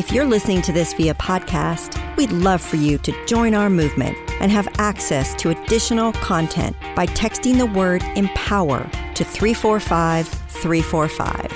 If you're listening to this via podcast, we'd love for you to join our movement and have access to additional content by texting the word empower to 345 345.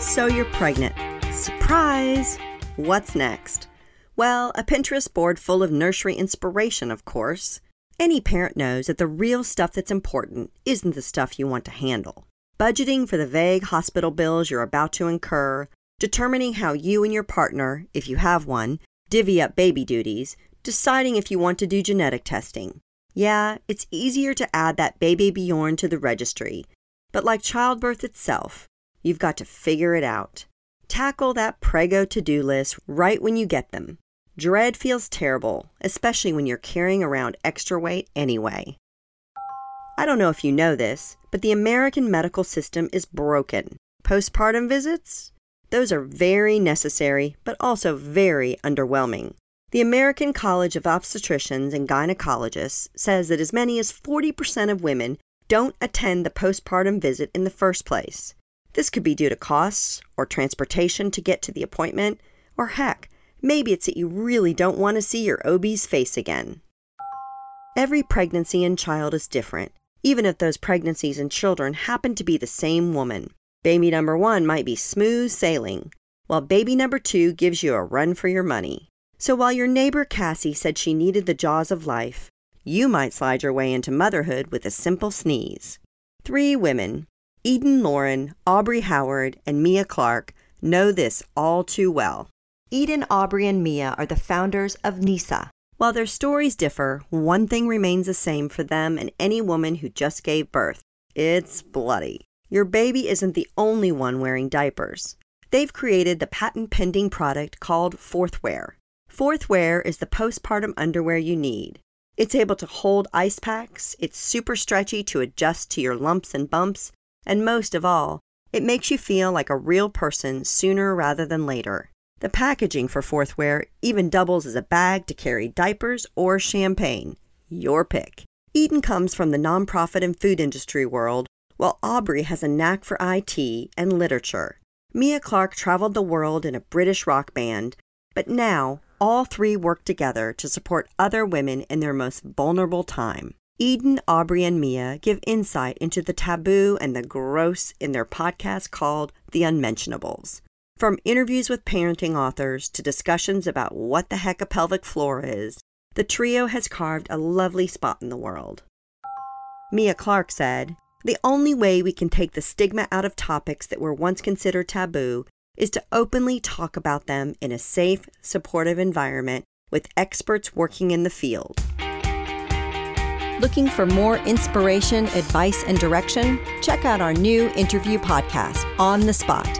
So you're pregnant. Surprise! What's next? Well, a Pinterest board full of nursery inspiration, of course. Any parent knows that the real stuff that's important isn't the stuff you want to handle. Budgeting for the vague hospital bills you're about to incur, determining how you and your partner, if you have one, divvy up baby duties, deciding if you want to do genetic testing. Yeah, it's easier to add that baby Bjorn to the registry, but like childbirth itself, you've got to figure it out. Tackle that prego to do list right when you get them. Dread feels terrible, especially when you're carrying around extra weight anyway. I don't know if you know this, but the American medical system is broken. Postpartum visits? Those are very necessary, but also very underwhelming. The American College of Obstetricians and Gynecologists says that as many as 40% of women don't attend the postpartum visit in the first place. This could be due to costs or transportation to get to the appointment, or heck, maybe it's that you really don't want to see your OB's face again. Every pregnancy and child is different, even if those pregnancies and children happen to be the same woman. Baby number one might be smooth sailing, while baby number two gives you a run for your money. So while your neighbor Cassie said she needed the jaws of life, you might slide your way into motherhood with a simple sneeze. Three women, Eden Lauren, Aubrey Howard, and Mia Clark, know this all too well. Eden, Aubrey, and Mia are the founders of NISA. While their stories differ, one thing remains the same for them and any woman who just gave birth it's bloody. Your baby isn't the only one wearing diapers. They've created the patent pending product called Fourthwear. Fourthwear is the postpartum underwear you need. It's able to hold ice packs, it's super stretchy to adjust to your lumps and bumps, and most of all, it makes you feel like a real person sooner rather than later. The packaging for Fourthwear even doubles as a bag to carry diapers or champagne. Your pick. Eden comes from the nonprofit and food industry world while Aubrey has a knack for IT and literature. Mia Clark traveled the world in a British rock band, but now all three work together to support other women in their most vulnerable time. Eden, Aubrey, and Mia give insight into the taboo and the gross in their podcast called The Unmentionables. From interviews with parenting authors to discussions about what the heck a pelvic floor is, the trio has carved a lovely spot in the world. Mia Clark said, the only way we can take the stigma out of topics that were once considered taboo is to openly talk about them in a safe, supportive environment with experts working in the field. Looking for more inspiration, advice, and direction? Check out our new interview podcast, On the Spot,